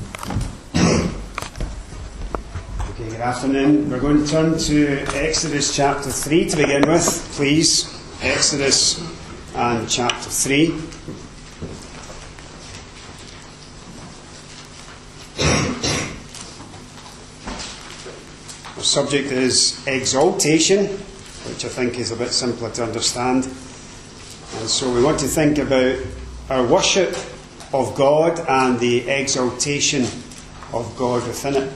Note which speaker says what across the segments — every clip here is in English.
Speaker 1: Okay, good afternoon. We're going to turn to Exodus chapter 3 to begin with, please. Exodus and chapter 3. Our subject is exaltation, which I think is a bit simpler to understand. And so we want to think about our worship of God and the exaltation of God within it.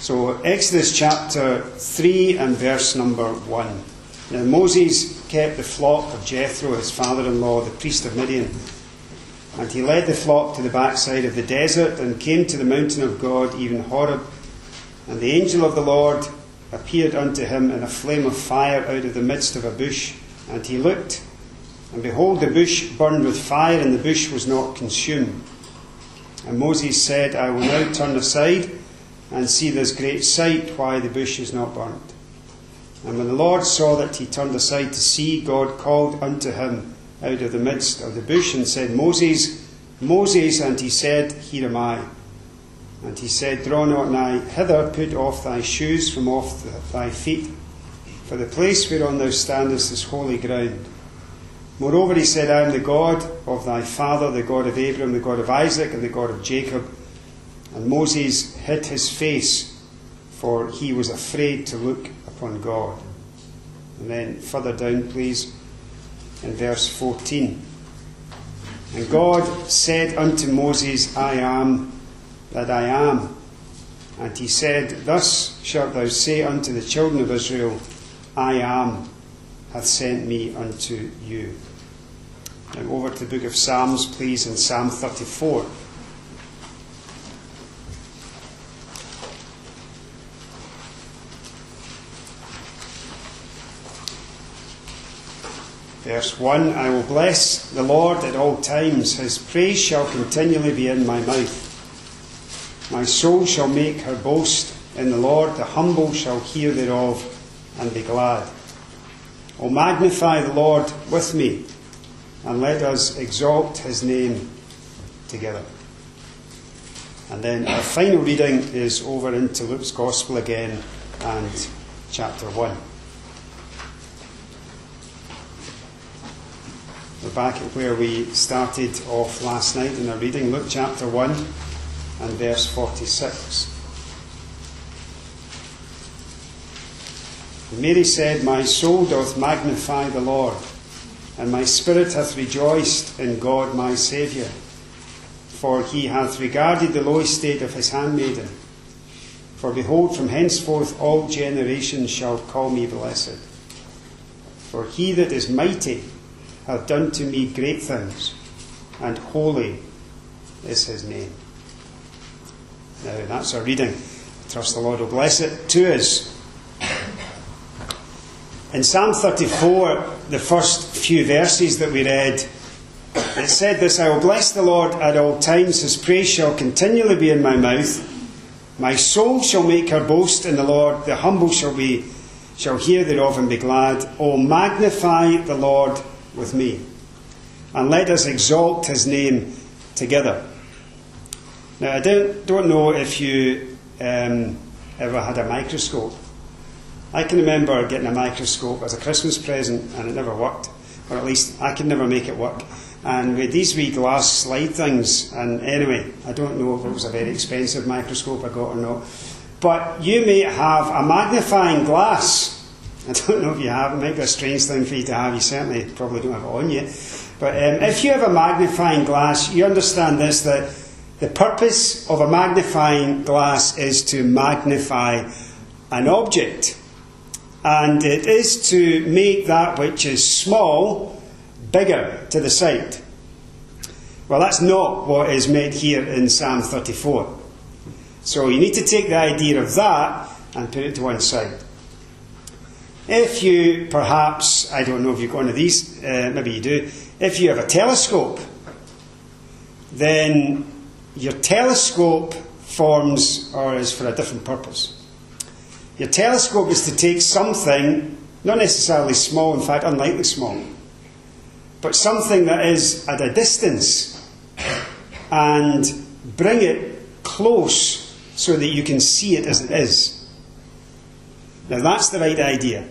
Speaker 1: So, Exodus chapter 3 and verse number 1. Now, Moses kept the flock of Jethro, his father in law, the priest of Midian. And he led the flock to the backside of the desert and came to the mountain of God, even Horeb. And the angel of the Lord appeared unto him in a flame of fire out of the midst of a bush. And he looked, and behold, the bush burned with fire, and the bush was not consumed. And Moses said, I will now turn aside and see this great sight, why the bush is not burnt. And when the Lord saw that he turned aside to see, God called unto him out of the midst of the bush and said, Moses, Moses, and he said, Here am I. And he said, Draw not nigh hither, put off thy shoes from off thy feet, for the place whereon thou standest is holy ground. Moreover, he said, I am the God of thy father, the God of Abraham, the God of Isaac, and the God of Jacob. And Moses hid his face, for he was afraid to look upon God. And then further down, please, in verse 14. And God said unto Moses, I am that I am. And he said, Thus shalt thou say unto the children of Israel, I am hath sent me unto you. Now over to the book of Psalms, please, in Psalm 34. Verse 1 I will bless the Lord at all times, his praise shall continually be in my mouth. My soul shall make her boast in the Lord, the humble shall hear thereof and be glad. O magnify the Lord with me, and let us exalt his name together. And then our final reading is over into Luke's Gospel again and chapter 1. We're back at where we started off last night in our reading, Luke chapter 1 and verse 46. Mary said, My soul doth magnify the Lord, and my spirit hath rejoiced in God my Saviour, for he hath regarded the low estate of his handmaiden. For behold, from henceforth all generations shall call me blessed. For he that is mighty hath done to me great things, and holy is his name. Now that's our reading. I trust the Lord will bless it to us. In Psalm 34, the first few verses that we read, it said this I will bless the Lord at all times, his praise shall continually be in my mouth. My soul shall make her boast in the Lord, the humble shall be shall hear thereof and be glad. O magnify the Lord with me, and let us exalt his name together. Now I don't, don't know if you um, ever had a microscope. I can remember getting a microscope as a Christmas present and it never worked, or at least I could never make it work. And with these wee glass slide things, and anyway, I don't know if it was a very expensive microscope I got or not, but you may have a magnifying glass. I don't know if you have, it might be a strange thing for you to have, you certainly probably don't have it on you. But um, if you have a magnifying glass, you understand this that the purpose of a magnifying glass is to magnify an object and it is to make that which is small bigger to the sight. Well, that's not what is meant here in Psalm 34. So you need to take the idea of that and put it to one side. If you perhaps, I don't know if you've got one of these, uh, maybe you do, if you have a telescope, then your telescope forms or is for a different purpose. Your telescope is to take something, not necessarily small, in fact, unlikely small, but something that is at a distance and bring it close so that you can see it as it is. Now that's the right idea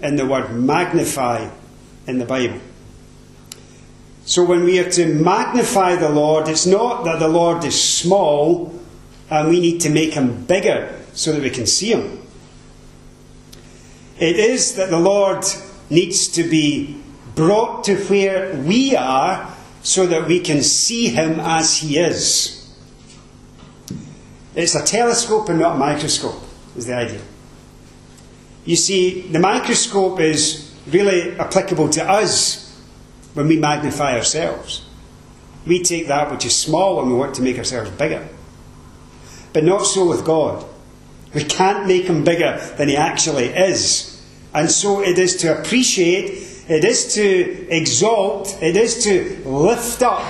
Speaker 1: in the word magnify in the Bible. So when we are to magnify the Lord, it's not that the Lord is small and we need to make him bigger so that we can see him. It is that the Lord needs to be brought to where we are so that we can see him as he is. It's a telescope and not a microscope, is the idea. You see, the microscope is really applicable to us when we magnify ourselves. We take that which is small and we want to make ourselves bigger. But not so with God. We can't make him bigger than he actually is. And so it is to appreciate, it is to exalt, it is to lift up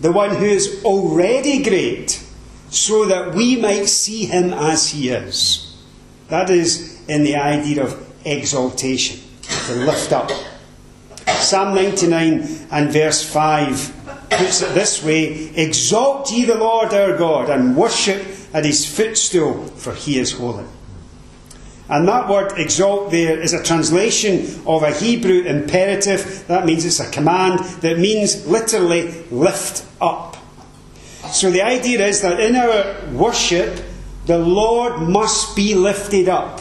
Speaker 1: the one who is already great so that we might see him as he is. That is in the idea of exaltation, to lift up. Psalm 99 and verse 5 puts it this way Exalt ye the Lord our God and worship at his footstool, for he is holy. And that word exalt there is a translation of a Hebrew imperative. That means it's a command that means literally lift up. So the idea is that in our worship, the Lord must be lifted up.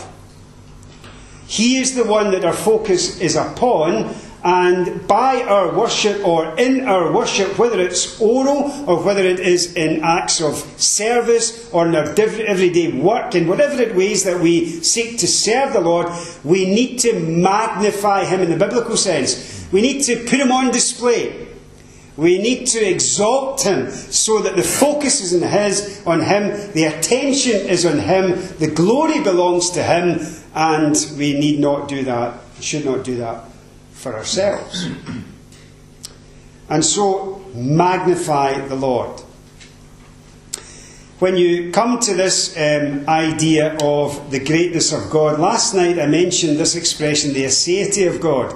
Speaker 1: He is the one that our focus is upon, and by our worship or in our worship, whether it's oral or whether it is in acts of service or in our everyday work, in whatever it ways that we seek to serve the Lord, we need to magnify Him in the biblical sense. We need to put Him on display. We need to exalt him so that the focus is on his, on him, the attention is on him, the glory belongs to him, and we need not do that, should not do that for ourselves. And so magnify the Lord. When you come to this um, idea of the greatness of God, last night I mentioned this expression, the aseity of God.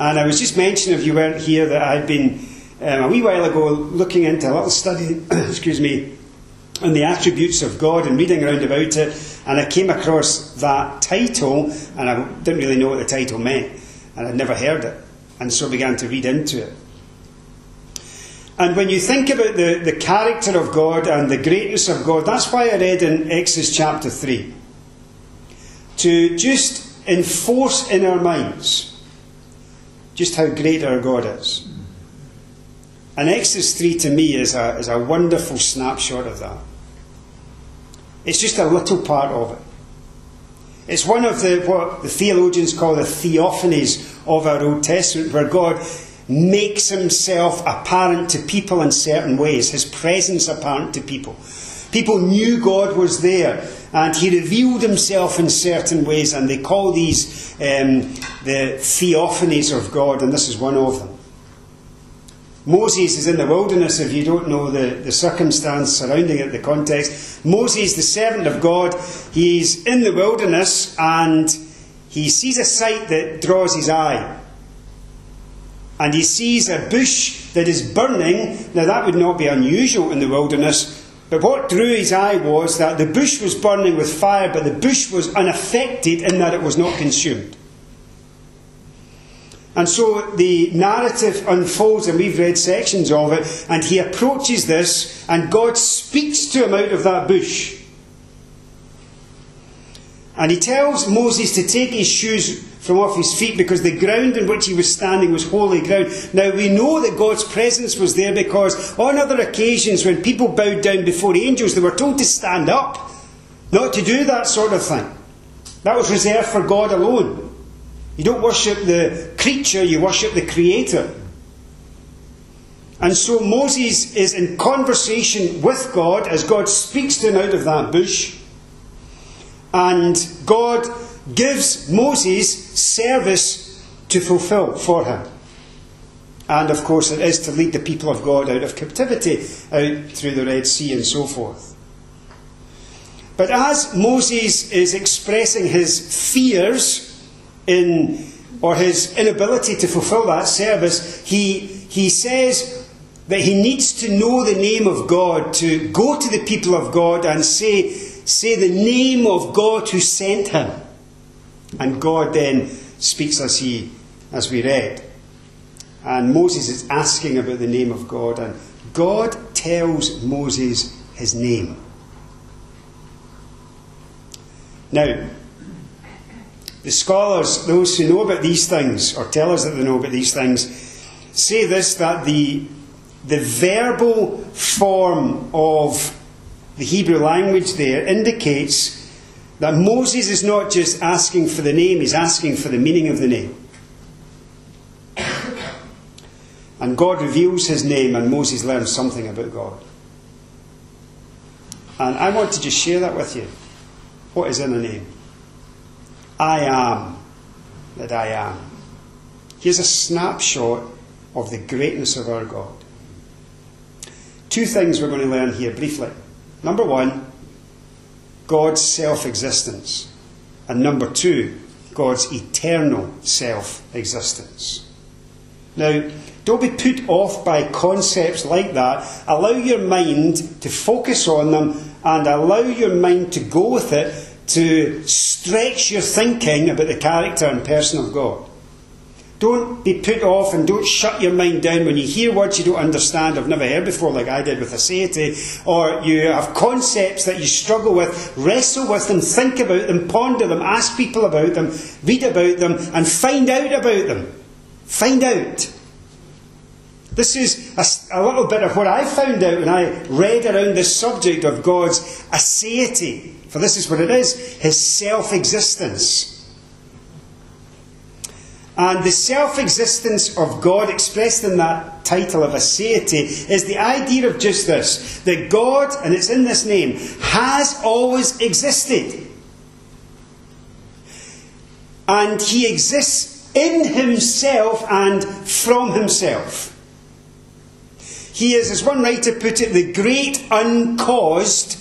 Speaker 1: And I was just mentioning, if you weren't here, that I'd been um, a wee while ago looking into a little study, excuse me, on the attributes of God and reading around about it, and I came across that title, and I didn't really know what the title meant, and I'd never heard it, and so began to read into it. And when you think about the, the character of God and the greatness of God, that's why I read in Exodus chapter 3. To just enforce in our minds just how great our God is. And Exodus 3 to me is a, is a wonderful snapshot of that. It's just a little part of it. It's one of the what the theologians call the theophanies of our Old Testament, where God makes himself apparent to people in certain ways, his presence apparent to people. People knew God was there, and he revealed himself in certain ways, and they call these um, the theophanies of God, and this is one of them. Moses is in the wilderness, if you don't know the, the circumstance surrounding it, the context. Moses, the servant of God, he's in the wilderness and he sees a sight that draws his eye. And he sees a bush that is burning. Now, that would not be unusual in the wilderness, but what drew his eye was that the bush was burning with fire, but the bush was unaffected in that it was not consumed. And so the narrative unfolds, and we've read sections of it, and he approaches this, and God speaks to him out of that bush. And he tells Moses to take his shoes from off his feet because the ground on which he was standing was holy ground. Now we know that God's presence was there because on other occasions when people bowed down before angels, they were told to stand up, not to do that sort of thing. That was reserved for God alone. You don't worship the creature, you worship the Creator. And so Moses is in conversation with God as God speaks to him out of that bush. And God gives Moses service to fulfill for him. And of course, it is to lead the people of God out of captivity, out through the Red Sea and so forth. But as Moses is expressing his fears in or his inability to fulfill that service, he, he says that he needs to know the name of God to go to the people of God and say, say the name of God who sent him. And God then speaks as he as we read. And Moses is asking about the name of God, and God tells Moses his name. Now, the scholars, those who know about these things, or tell us that they know about these things, say this that the, the verbal form of the Hebrew language there indicates that Moses is not just asking for the name, he's asking for the meaning of the name. And God reveals his name, and Moses learns something about God. And I want to just share that with you. What is in a name? I am that I am. Here's a snapshot of the greatness of our God. Two things we're going to learn here briefly. Number one, God's self existence. And number two, God's eternal self existence. Now, don't be put off by concepts like that. Allow your mind to focus on them and allow your mind to go with it to stretch your thinking about the character and person of God. Don't be put off and don't shut your mind down when you hear words you don't understand, I've never heard before, like I did with aseity, or you have concepts that you struggle with. Wrestle with them, think about them, ponder them, ask people about them, read about them, and find out about them. Find out. This is a, a, little bit of what I found out when I read around this subject of God's aseity. For this is what it is His self existence. And the self existence of God, expressed in that title of aseity, is the idea of just this that God, and it's in this name, has always existed. And He exists in Himself and from Himself. He is, as one writer put it, the great uncaused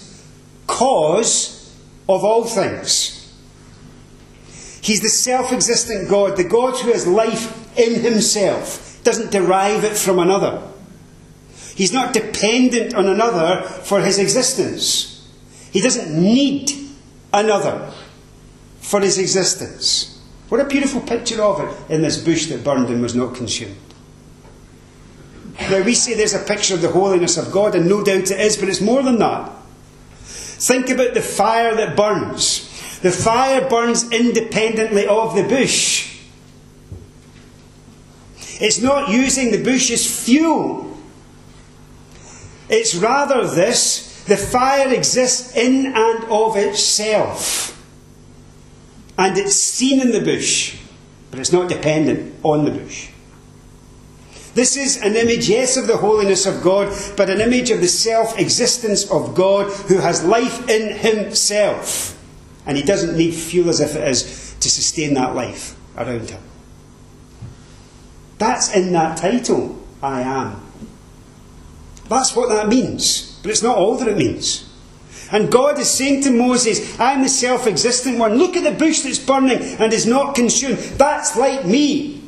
Speaker 1: cause of all things. He's the self existent God, the God who has life in himself, doesn't derive it from another. He's not dependent on another for his existence. He doesn't need another for his existence. What a beautiful picture of it in this bush that burned and was not consumed. Now, we say there's a picture of the holiness of God, and no doubt it is, but it's more than that. Think about the fire that burns. The fire burns independently of the bush. It's not using the bush as fuel. It's rather this the fire exists in and of itself. And it's seen in the bush, but it's not dependent on the bush. This is an image, yes, of the holiness of God, but an image of the self existence of God who has life in himself. And he doesn't need fuel as if it is to sustain that life around him. That's in that title, I am. That's what that means. But it's not all that it means. And God is saying to Moses, I'm the self existent one. Look at the bush that's burning and is not consumed. That's like me.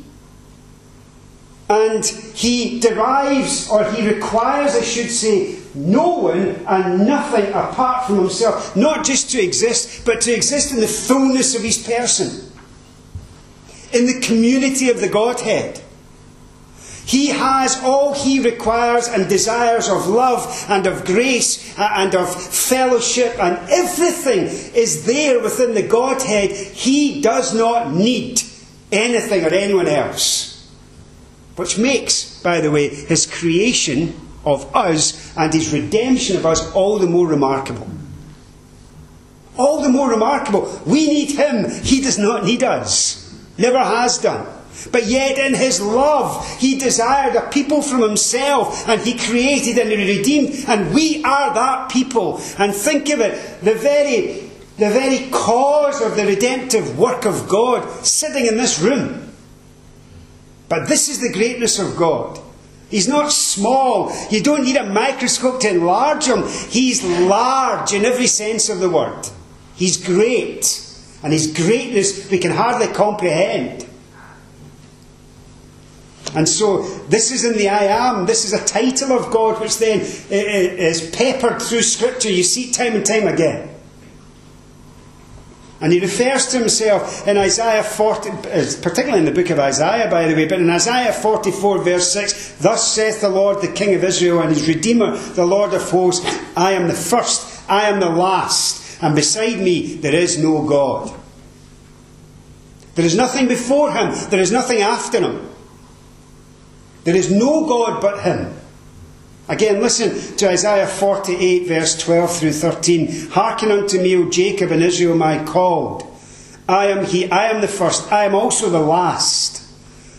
Speaker 1: And he derives, or he requires, I should say, no one and nothing apart from himself, not just to exist, but to exist in the fullness of his person, in the community of the Godhead. He has all he requires and desires of love and of grace and of fellowship, and everything is there within the Godhead. He does not need anything or anyone else. Which makes, by the way, his creation of us and his redemption of us all the more remarkable. All the more remarkable. We need him, he does not need us. Never has done. But yet, in his love, he desired a people from himself, and he created and he redeemed, and we are that people. And think of it the very, the very cause of the redemptive work of God sitting in this room. But this is the greatness of God. He's not small. You don't need a microscope to enlarge him. He's large in every sense of the word. He's great. And his greatness we can hardly comprehend. And so, this is in the I am. This is a title of God which then uh, uh, is peppered through Scripture. You see time and time again. And he refers to himself in Isaiah 40, uh, particularly in the book of Isaiah, by the way, but in Isaiah 44, verse 6, Thus saith the Lord, the King of Israel, and his Redeemer, the Lord of hosts, I am the first, I am the last, and beside me there is no God. There is nothing before him, there is nothing after him. There is no God but him. Again, listen to Isaiah 48, verse 12 through 13. Hearken unto me, O Jacob and Israel, my called. I am he, I am the first, I am also the last.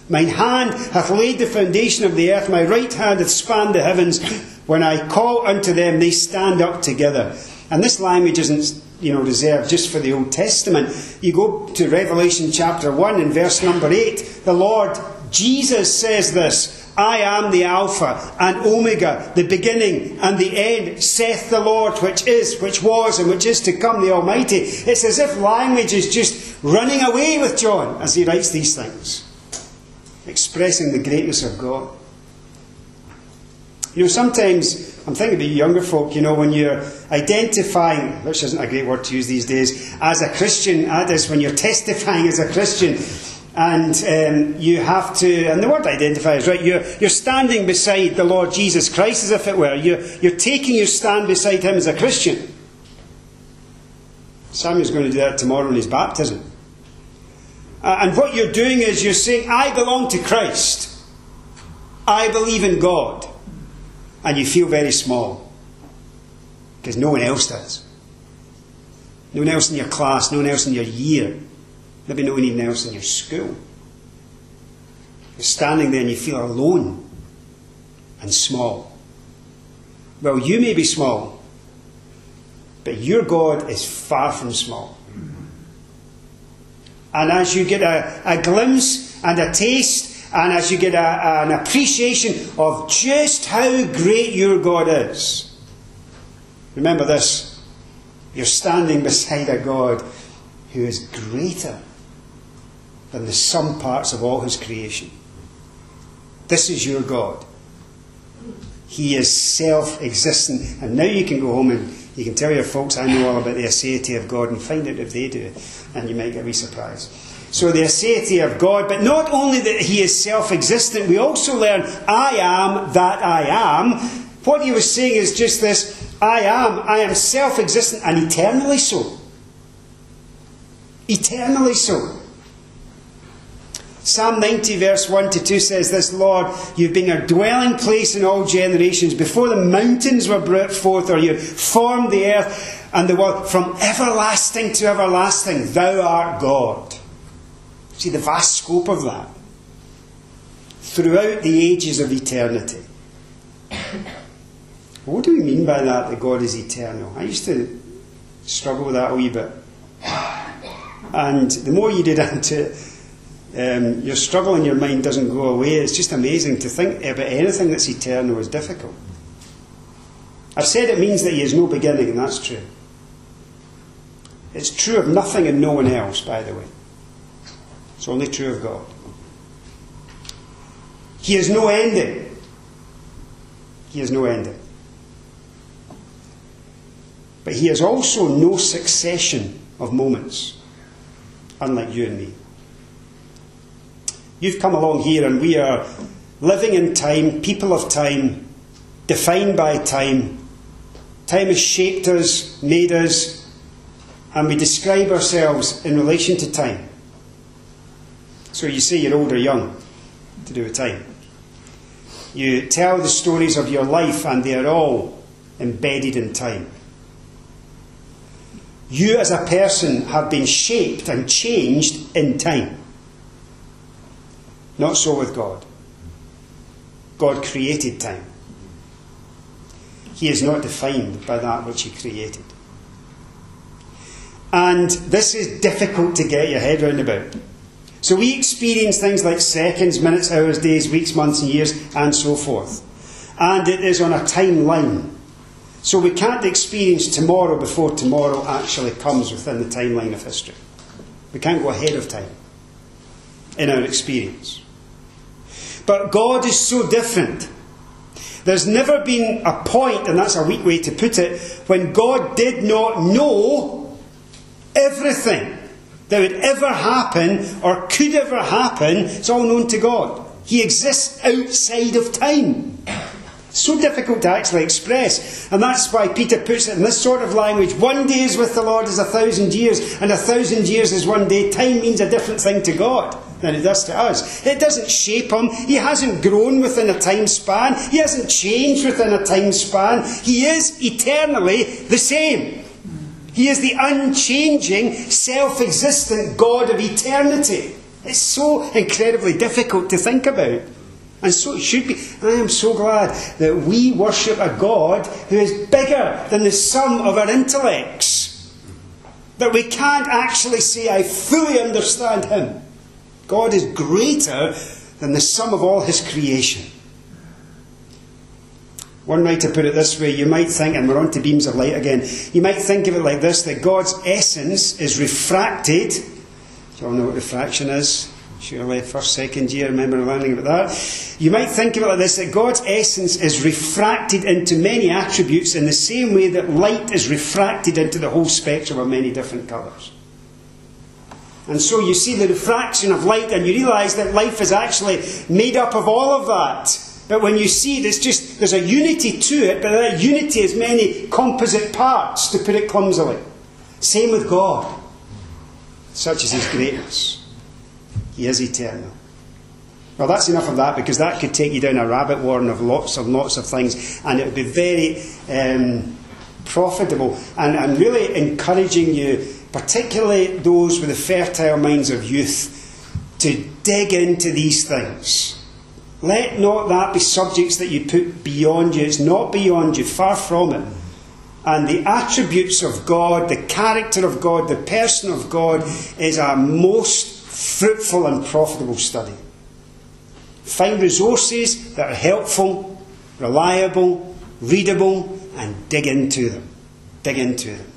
Speaker 1: Mine hand hath laid the foundation of the earth, my right hand hath spanned the heavens. When I call unto them, they stand up together. And this language isn't you know, reserved just for the Old Testament. You go to Revelation chapter 1 and verse number 8. The Lord Jesus says this I am the Alpha and Omega, the beginning and the end, saith the Lord, which is, which was, and which is to come, the Almighty. It's as if language is just running away with John as he writes these things, expressing the greatness of God. You know, sometimes I'm thinking about younger folk, you know, when you're identifying, which isn't a great word to use these days, as a Christian, that is, when you're testifying as a Christian, and um, you have to, and the word identify is right, you're, you're standing beside the Lord Jesus Christ as if it were. You're, you're taking your stand beside him as a Christian. Samuel's going to do that tomorrow in his baptism. Uh, and what you're doing is you're saying, I belong to Christ. I believe in God. And you feel very small. Because no one else does. No one else in your class, no one else in your year Maybe no one even else in your school. You're standing there and you feel alone and small. Well, you may be small, but your God is far from small. And as you get a, a glimpse and a taste, and as you get a, an appreciation of just how great your God is, remember this you're standing beside a God who is greater than the sum parts of all his creation. This is your God. He is self existent. And now you can go home and you can tell your folks, I know all about the aseity of God, and find out if they do. And you might get a wee surprise. So, the aseity of God, but not only that He is self existent, we also learn, I am that I am. What He was saying is just this I am, I am self existent and eternally so. Eternally so. Psalm 90, verse 1 to 2 says this Lord, you've been a dwelling place in all generations. Before the mountains were brought forth, or you formed the earth and the world, from everlasting to everlasting, thou art God. See the vast scope of that. Throughout the ages of eternity. What do we mean by that, that God is eternal? I used to struggle with that a wee bit. And the more you did into it, um, your struggle in your mind doesn't go away. It's just amazing to think about anything that's eternal is difficult. I've said it means that He has no beginning, and that's true. It's true of nothing and no one else, by the way. It's only true of God. He has no ending. He has no ending. But He has also no succession of moments, unlike you and me. You've come along here and we are living in time, people of time, defined by time. Time has shaped us, made us, and we describe ourselves in relation to time. So you say you're old or young to do with time. You tell the stories of your life, and they are all embedded in time. You, as a person, have been shaped and changed in time. Not so with God. God created time. He is not defined by that which He created. And this is difficult to get your head round about. So we experience things like seconds, minutes, hours, days, weeks, months, and years, and so forth. And it is on a timeline. So we can't experience tomorrow before tomorrow actually comes within the timeline of history. We can't go ahead of time in our experience. But God is so different. There's never been a point, and that's a weak way to put it, when God did not know everything that would ever happen or could ever happen. It's all known to God. He exists outside of time. So difficult to actually express. And that's why Peter puts it in this sort of language. One day is with the Lord as a thousand years, and a thousand years is one day. Time means a different thing to God than it does to us. It doesn't shape him. He hasn't grown within a time span. He hasn't changed within a time span. He is eternally the same. He is the unchanging, self existent God of eternity. It's so incredibly difficult to think about. And so it should be. I am so glad that we worship a God who is bigger than the sum of our intellects. That we can't actually say, I fully understand Him. God is greater than the sum of all His creation. One writer put it this way you might think, and we're on to beams of light again, you might think of it like this that God's essence is refracted. Do you all know what refraction is? Surely, first, second year, remember learning about that. You might think of it like this that God's essence is refracted into many attributes in the same way that light is refracted into the whole spectrum of many different colours. And so you see the refraction of light, and you realise that life is actually made up of all of that. But when you see there's just there's a unity to it, but that unity has many composite parts, to put it clumsily. Same with God. Such is his greatness. He is eternal. Well, that's enough of that because that could take you down a rabbit warren of lots and lots of things, and it would be very um, profitable and, and really encouraging you, particularly those with the fertile minds of youth, to dig into these things. Let not that be subjects that you put beyond you. It's not beyond you, far from it. And the attributes of God, the character of God, the person of God is a most fruitful and profitable study. Find resources that are helpful, reliable, readable, and dig into them. Dig into them.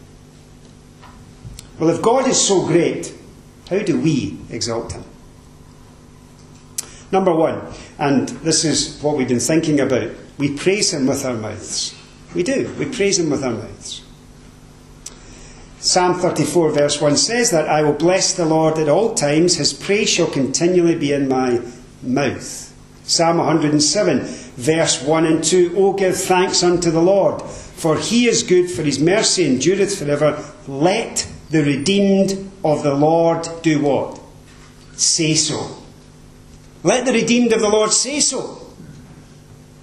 Speaker 1: Well, if God is so great, how do we exalt him? Number one, and this is what we've been thinking about, we praise him with our mouths. We do. We praise him with our mouths. Psalm 34, verse 1 says that I will bless the Lord at all times, his praise shall continually be in my mouth. Psalm 107, verse 1 and 2 O give thanks unto the Lord, for he is good, for his mercy endureth forever. Let the redeemed of the Lord do what? Say so. Let the redeemed of the Lord say so.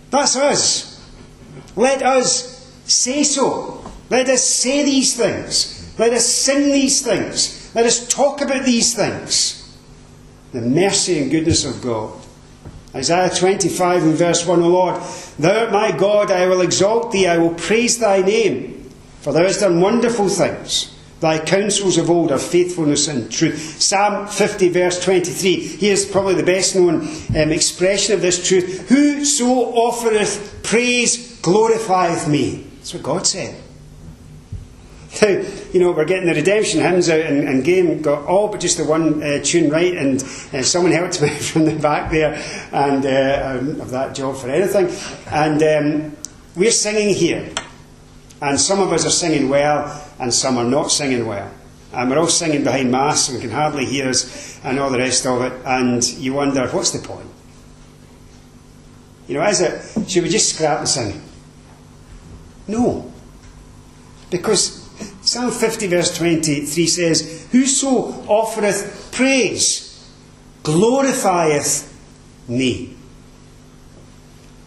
Speaker 1: That's us. Let us say so. Let us say these things. Let us sing these things. Let us talk about these things. The mercy and goodness of God. Isaiah 25 and verse 1, O Lord, Thou art my God, I will exalt thee, I will praise thy name, for thou hast done wonderful things. Thy counsels of old are faithfulness and truth. Psalm 50, verse 23. Here's probably the best known um, expression of this truth. Whoso offereth praise glorifieth me. That's what God said. Now, you know, we're getting the redemption hymns out, and, and Game got all but just the one uh, tune right, and uh, someone helped me from the back there, and uh, um, of that job for anything. And um, we're singing here, and some of us are singing well, and some are not singing well. And we're all singing behind masks and we can hardly hear us, and all the rest of it, and you wonder, what's the point? You know, is it, should we just scrap the singing? No. Because Psalm 50, verse 23 says, Whoso offereth praise glorifieth me.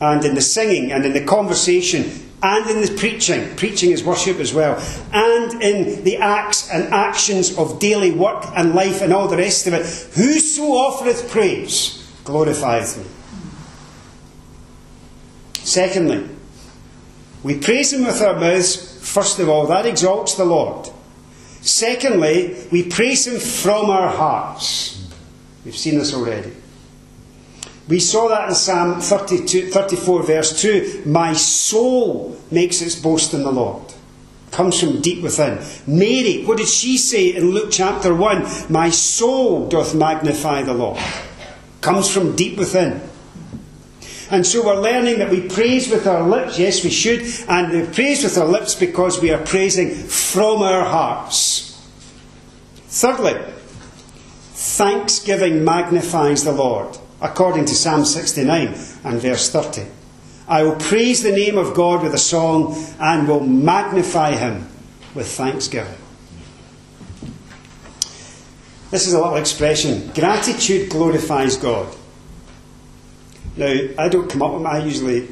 Speaker 1: And in the singing and in the conversation and in the preaching, preaching is worship as well, and in the acts and actions of daily work and life and all the rest of it, whoso offereth praise glorifieth me. Secondly, we praise him with our mouths First of all, that exalts the Lord. Secondly, we praise Him from our hearts. We've seen this already. We saw that in Psalm 32, 34, verse 2. My soul makes its boast in the Lord. Comes from deep within. Mary, what did she say in Luke chapter 1? My soul doth magnify the Lord. Comes from deep within. And so we're learning that we praise with our lips. Yes, we should. And we praise with our lips because we are praising from our hearts. Thirdly, thanksgiving magnifies the Lord, according to Psalm 69 and verse 30. I will praise the name of God with a song and will magnify him with thanksgiving. This is a little expression. Gratitude glorifies God. Now, I don't come up with them. I usually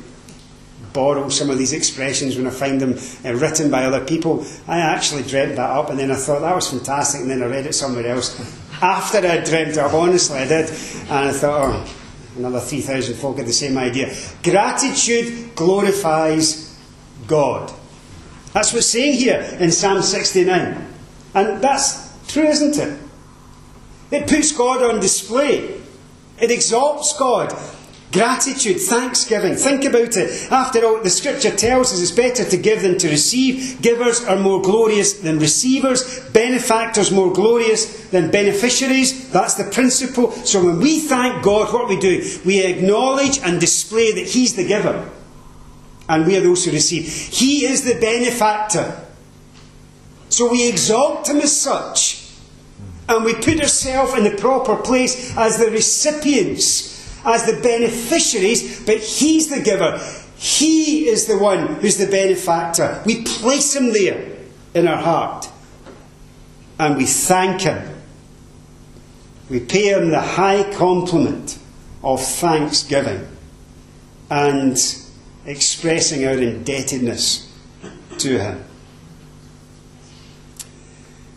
Speaker 1: borrow some of these expressions when I find them uh, written by other people. I actually dreamt that up and then I thought that was fantastic and then I read it somewhere else. After I dreamt it honestly, I did. And I thought, oh, another 3,000 folk had the same idea. Gratitude glorifies God. That's what's saying here in Psalm 69. And that's true, isn't it? It puts God on display. It exalts God. Gratitude, thanksgiving. Think about it. After all, the scripture tells us it's better to give than to receive. Givers are more glorious than receivers. Benefactors more glorious than beneficiaries. That's the principle. So when we thank God, what we do? We acknowledge and display that He's the giver. And we are those who receive. He is the benefactor. So we exalt Him as such. And we put ourselves in the proper place as the recipients, as the beneficiaries, but He's the giver. He is the one who's the benefactor. We place Him there in our heart. And we thank Him. We pay Him the high compliment of thanksgiving and expressing our indebtedness to Him.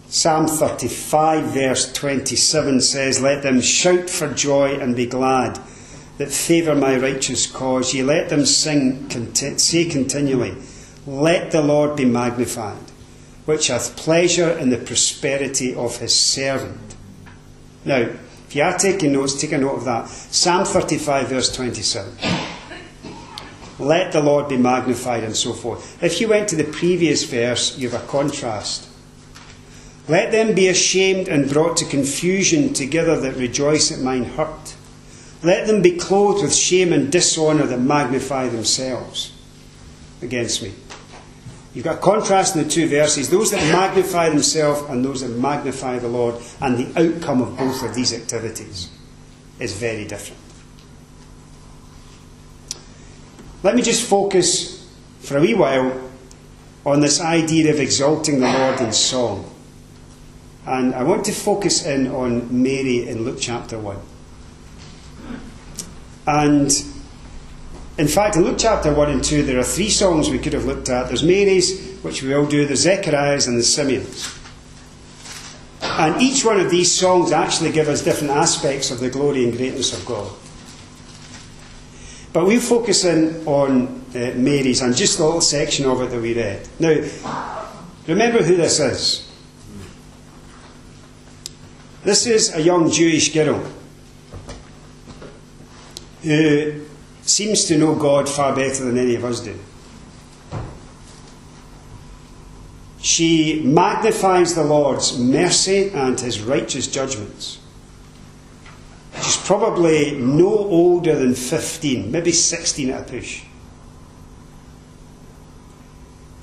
Speaker 1: Psalm 35, verse 27 says, Let them shout for joy and be glad that favour my righteous cause. Ye let them sing, say continually, Let the Lord be magnified, which hath pleasure in the prosperity of his servant. Now, if you are taking notes, take a note of that. Psalm 35, verse 27. Let the Lord be magnified, and so forth. If you went to the previous verse, you have a contrast. Let them be ashamed and brought to confusion together that rejoice at mine hurt. Let them be clothed with shame and dishonour that magnify themselves against me. You've got a contrast in the two verses those that magnify themselves and those that magnify the Lord, and the outcome of both of these activities is very different. Let me just focus for a wee while on this idea of exalting the Lord in song. And I want to focus in on Mary in Luke chapter 1. And in fact, in Luke chapter 1 and 2, there are three songs we could have looked at. There's Mary's, which we all do, the Zechariah's, and the Simeon's. And each one of these songs actually give us different aspects of the glory and greatness of God. But we'll focus in on uh, Mary's and just a little section of it that we read. Now, remember who this is. This is a young Jewish girl who seems to know God far better than any of us do. She magnifies the Lord's mercy and his righteous judgments. She's probably no older than 15, maybe 16 at a push.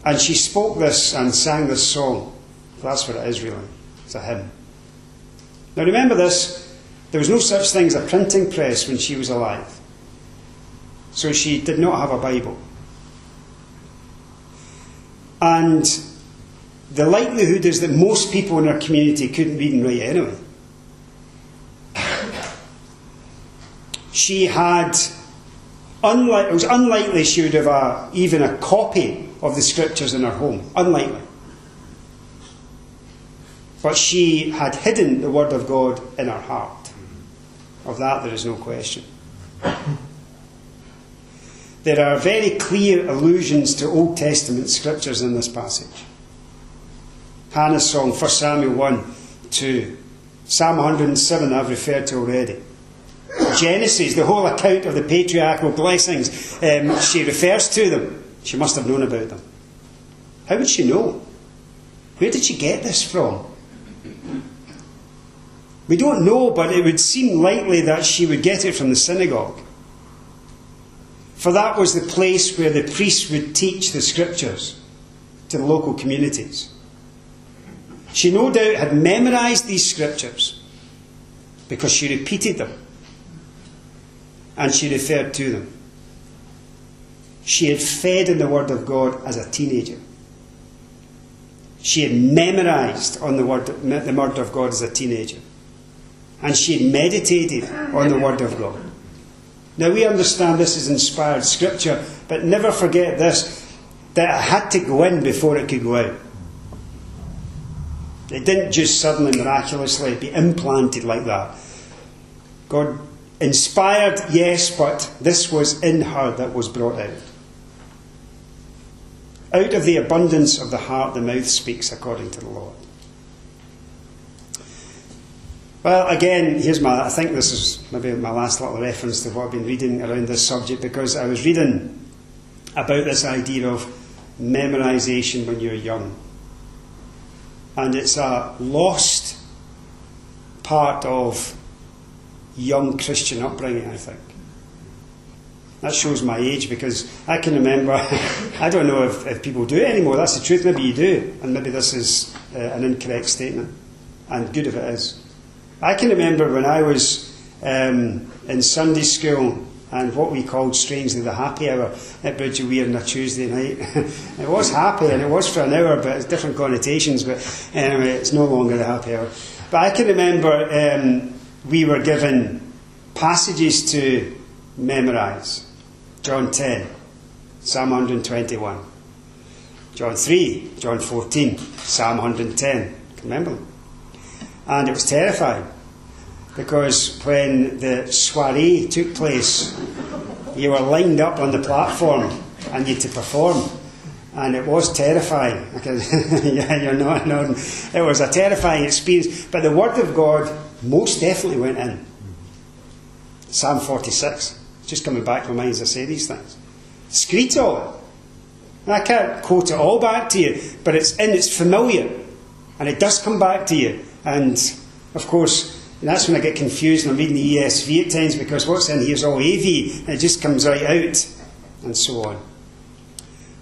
Speaker 1: And she spoke this and sang this song. That's what it is, really. It's a hymn. Now remember this, there was no such thing as a printing press when she was alive. So she did not have a Bible. And the likelihood is that most people in her community couldn't read and write anyway. She had, it was unlikely she would have a, even a copy of the scriptures in her home. Unlikely. But she had hidden the Word of God in her heart. Of that, there is no question. There are very clear allusions to Old Testament scriptures in this passage. Hannah's song, 1 Samuel 1 2. Psalm 107, I've referred to already. Genesis, the whole account of the patriarchal blessings, um, she refers to them. She must have known about them. How would she know? Where did she get this from? We don't know, but it would seem likely that she would get it from the synagogue. for that was the place where the priests would teach the scriptures to the local communities. She no doubt had memorized these scriptures because she repeated them and she referred to them. She had fed in the Word of God as a teenager. She had memorized on the word, the Word of God as a teenager. And she meditated on the Word of God. Now we understand this is inspired scripture, but never forget this that it had to go in before it could go out. It didn't just suddenly miraculously be implanted like that. God inspired, yes, but this was in her that was brought out. Out of the abundance of the heart, the mouth speaks, according to the Lord. Well, again, here's my. I think this is maybe my last little reference to what I've been reading around this subject because I was reading about this idea of memorization when you're young. And it's a lost part of young Christian upbringing, I think. That shows my age because I can remember, I don't know if, if, people do it anymore, that's the truth, maybe you do, and maybe this is uh, an incorrect statement, and good if it is. I can remember when I was um, in Sunday school and what we called strangely the happy hour at Bridge Weir on a Tuesday night. it was happy and it was for an hour, but it's different connotations. But anyway, it's no longer the happy hour. But I can remember um, we were given passages to memorise. John 10, Psalm 121. John 3, John 14, Psalm 110. Remember? And it was terrifying because when the soiree took place, you were lined up on the platform and you had to perform. And it was terrifying. yeah, you're not nodding. It was a terrifying experience. But the Word of God most definitely went in. Psalm 46. Just coming back to my mind as I say these things. Screech all it. I can't quote it all back to you, but it's in, it's familiar. And it does come back to you. And of course, that's when I get confused and I'm reading the ESV at times because what's in here is all AV and it just comes right out and so on.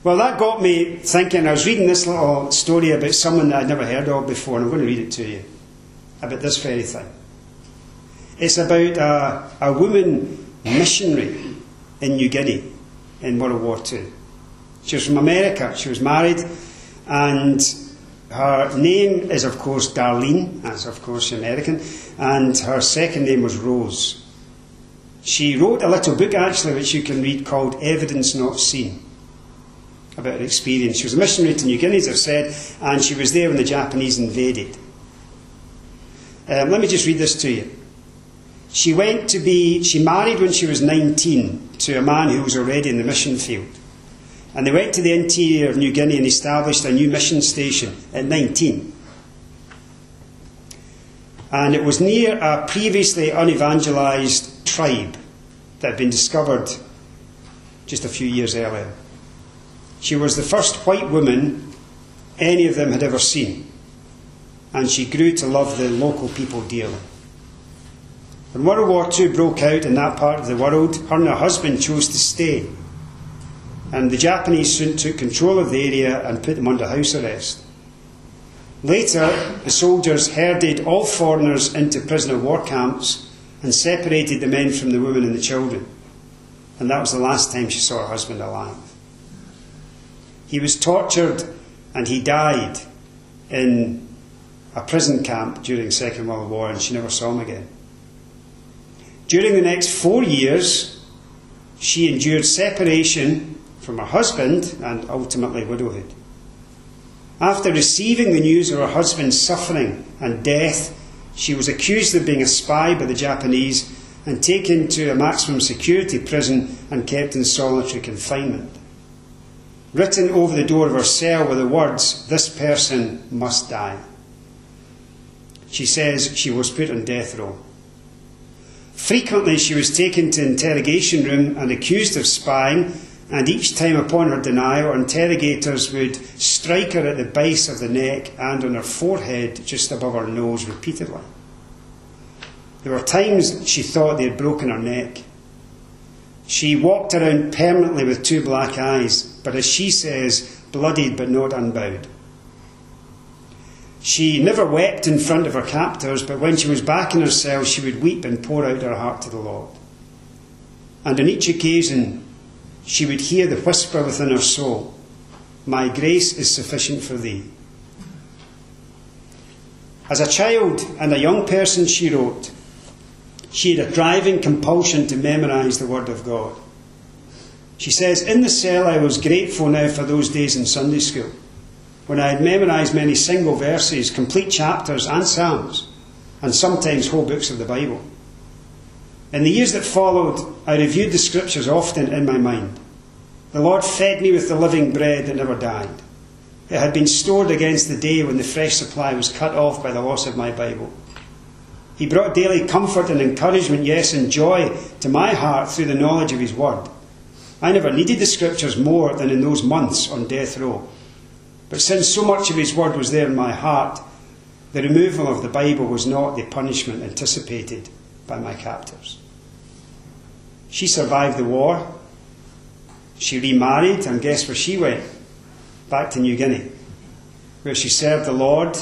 Speaker 1: Well, that got me thinking. I was reading this little story about someone that I'd never heard of before, and I'm going to read it to you about this very thing. It's about a, a woman missionary in New Guinea in World War II. She was from America. She was married, and her name is, of course, Darlene, that's, of course American, and her second name was Rose. She wrote a little book, actually, which you can read called Evidence Not Seen, about her experience. She was a missionary to New Guinea, as I've said, and she was there when the Japanese invaded. Um, let me just read this to you. She went to be, she married when she was 19 to a man who was already in the mission field. And they went to the interior of New Guinea and established a new mission station at 19. And it was near a previously unevangelized tribe that had been discovered just a few years earlier. She was the first white woman any of them had ever seen, and she grew to love the local people dearly. When World War II broke out in that part of the world, her and her husband chose to stay, and the Japanese soon took control of the area and put them under house arrest. Later, the soldiers herded all foreigners into prisoner war camps and separated the men from the women and the children. And that was the last time she saw her husband alive. He was tortured and he died in a prison camp during the Second World War, and she never saw him again. During the next four years, she endured separation from her husband and ultimately widowhood. After receiving the news of her husband's suffering and death, she was accused of being a spy by the Japanese and taken to a maximum security prison and kept in solitary confinement. Written over the door of her cell were the words, This person must die. She says she was put on death row. Frequently, she was taken to interrogation room and accused of spying and each time upon her denial, interrogators would strike her at the base of the neck and on her forehead just above her nose repeatedly. There were times she thought they had broken her neck. She walked around permanently with two black eyes, but as she says, bloodied but not unbowed. She never wept in front of her captors, but when she was back in her cell, she would weep and pour out her heart to the Lord. And on each occasion, she would hear the whisper within her soul My grace is sufficient for thee. As a child and a young person, she wrote, she had a driving compulsion to memorize the Word of God. She says, In the cell, I was grateful now for those days in Sunday school when I had memorized many single verses, complete chapters, and psalms, and sometimes whole books of the Bible. In the years that followed, I reviewed the scriptures often in my mind. The Lord fed me with the living bread that never died. It had been stored against the day when the fresh supply was cut off by the loss of my Bible. He brought daily comfort and encouragement, yes, and joy to my heart through the knowledge of His Word. I never needed the Scriptures more than in those months on death row. But since so much of His Word was there in my heart, the removal of the Bible was not the punishment anticipated by my captors. She survived the war. She remarried, and guess where she went? Back to New Guinea, where she served the Lord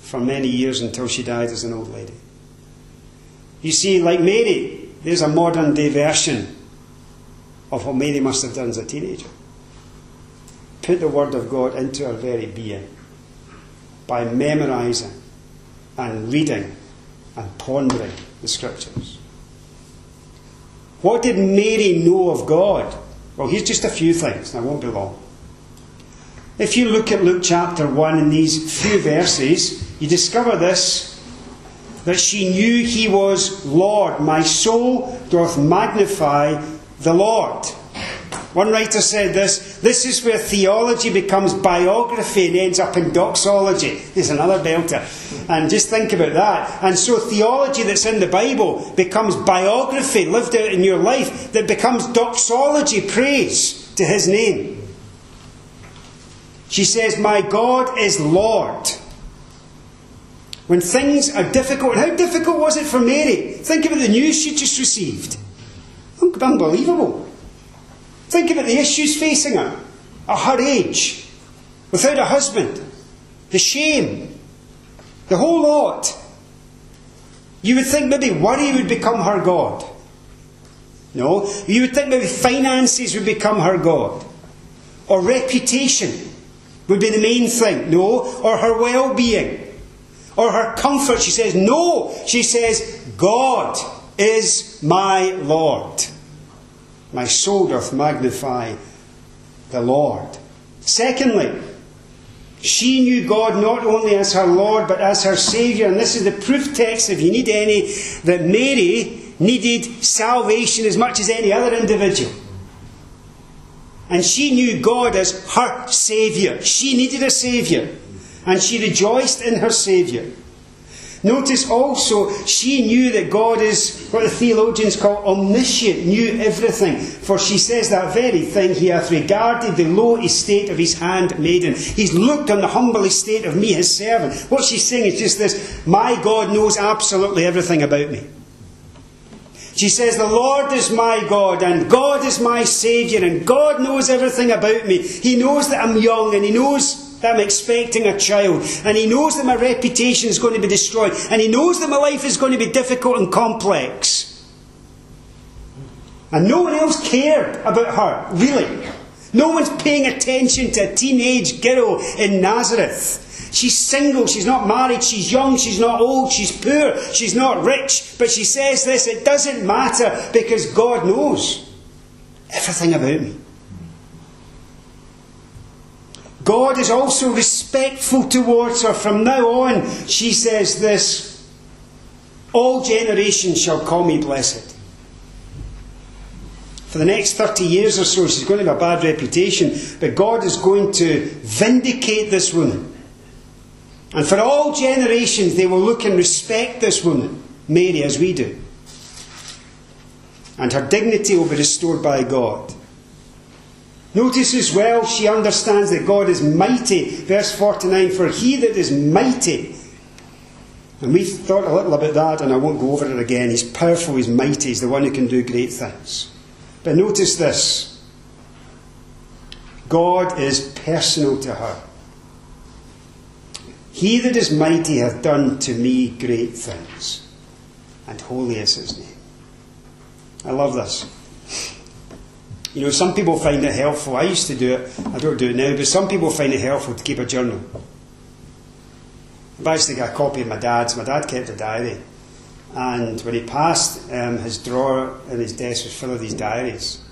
Speaker 1: for many years until she died as an old lady. You see, like Mary, there's a modern day version of what Mary must have done as a teenager put the Word of God into her very being by memorizing and reading and pondering the Scriptures. What did Mary know of God? Well, here's just a few things, and I won't be long. If you look at Luke chapter 1 in these few verses, you discover this that she knew he was Lord. My soul doth magnify the Lord. One writer said this this is where theology becomes biography and ends up in doxology. There's another belter. And just think about that. And so theology that's in the Bible becomes biography lived out in your life that becomes doxology, praise to his name. She says, My God is Lord. When things are difficult, and how difficult was it for Mary? Think about the news she just received. Unbelievable. Think about the issues facing her at her age, without a husband, the shame, the whole lot. You would think maybe worry would become her God. No, you would think maybe finances would become her God. Or reputation would be the main thing. No, or her well being. Or her comfort. She says, No, she says, God is my Lord. My soul doth magnify the Lord. Secondly, she knew God not only as her Lord but as her Saviour. And this is the proof text, if you need any, that Mary needed salvation as much as any other individual. And she knew God as her Saviour. She needed a Saviour. And she rejoiced in her Saviour. Notice also, she knew that God is what the theologians call omniscient, knew everything. For she says that very thing, He hath regarded the low estate of His handmaiden. He's looked on the humble estate of me, His servant. What she's saying is just this My God knows absolutely everything about me. She says, The Lord is my God, and God is my Saviour, and God knows everything about me. He knows that I'm young, and He knows I'm expecting a child, and he knows that my reputation is going to be destroyed, and he knows that my life is going to be difficult and complex. And no one else cared about her, really. No one's paying attention to a teenage girl in Nazareth. She's single, she's not married, she's young, she's not old, she's poor, she's not rich. But she says this it doesn't matter because God knows everything about me. God is also respectful towards her. From now on, she says this All generations shall call me blessed. For the next 30 years or so, she's going to have a bad reputation, but God is going to vindicate this woman. And for all generations, they will look and respect this woman, Mary, as we do. And her dignity will be restored by God. Notice as well, she understands that God is mighty. Verse 49 For he that is mighty, and we've thought a little about that, and I won't go over it again. He's powerful, he's mighty, he's the one who can do great things. But notice this God is personal to her. He that is mighty hath done to me great things, and holy is his name. I love this. You know, some people find it helpful. I used to do it. I don't do it now, but some people find it helpful to keep a journal. I've actually got a copy of my dad's. My dad kept a diary. And when he passed, um, his drawer in his desk was full of these diaries.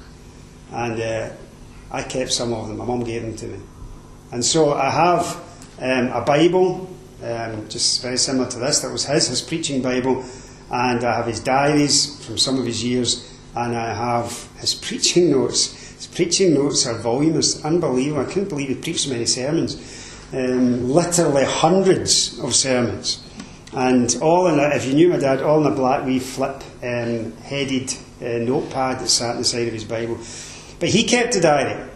Speaker 1: And uh, I kept some of them. My mum gave them to me. And so I have um, a Bible, um, just very similar to this, that was his, his preaching Bible. And I have his diaries from some of his years. And I have his preaching notes. His preaching notes are voluminous, unbelievable. I couldn't believe he preached so many sermons. Um, literally hundreds of sermons. And all in a, if you knew my dad, all in a black wee flip um, headed uh, notepad that sat on the side of his Bible. But he kept a diary,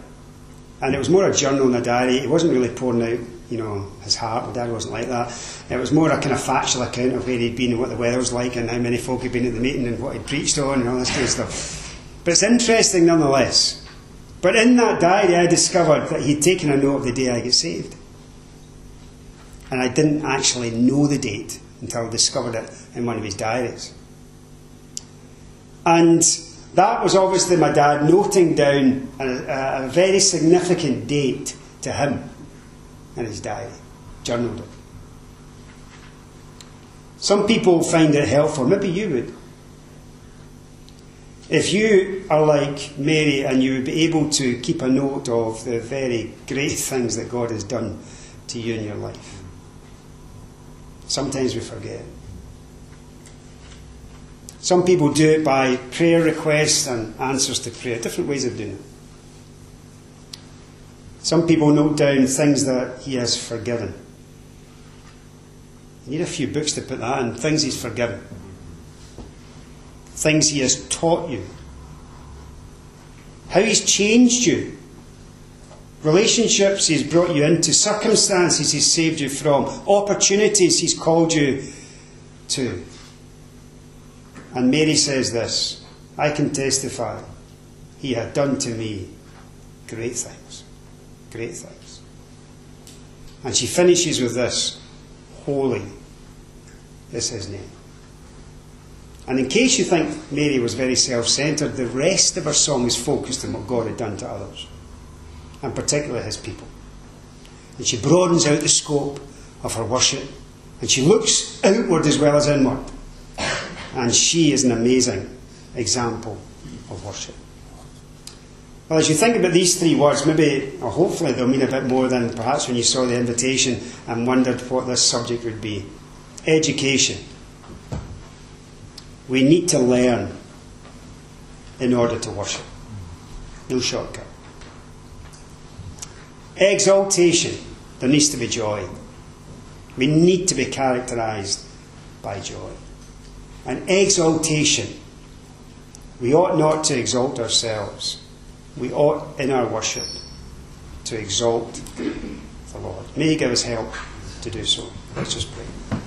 Speaker 1: and it was more a journal than a diary. He wasn't really pouring out, you know, his heart. My dad wasn't like that. It was more a kind of factual account of where he'd been and what the weather was like and how many folk had been at the meeting and what he'd preached on and all this kind of stuff. But it's interesting nonetheless. But in that diary, I discovered that he'd taken a note of the day I got saved. And I didn't actually know the date until I discovered it in one of his diaries. And that was obviously my dad noting down a, a very significant date to him in his diary, journaled it. Some people find it helpful, maybe you would. If you are like Mary and you would be able to keep a note of the very great things that God has done to you in your life. Sometimes we forget. Some people do it by prayer requests and answers to prayer, different ways of doing it. Some people note down things that he has forgiven. You need a few books to put that in, things he's forgiven. Things he has taught you. How he's changed you. Relationships he's brought you into, circumstances he's saved you from, opportunities he's called you to. And Mary says this I can testify, he had done to me great things. Great things. And she finishes with this Holy is his name. And in case you think Mary was very self centered, the rest of her song is focused on what God had done to others, and particularly his people. And she broadens out the scope of her worship, and she looks outward as well as inward. And she is an amazing example of worship. Well, as you think about these three words, maybe, or hopefully, they'll mean a bit more than perhaps when you saw the invitation and wondered what this subject would be. Education. We need to learn in order to worship. No shortcut. Exaltation. There needs to be joy. We need to be characterized by joy. And exaltation. We ought not to exalt ourselves. We ought, in our worship, to exalt the Lord. May He give us help to do so. Let's just pray.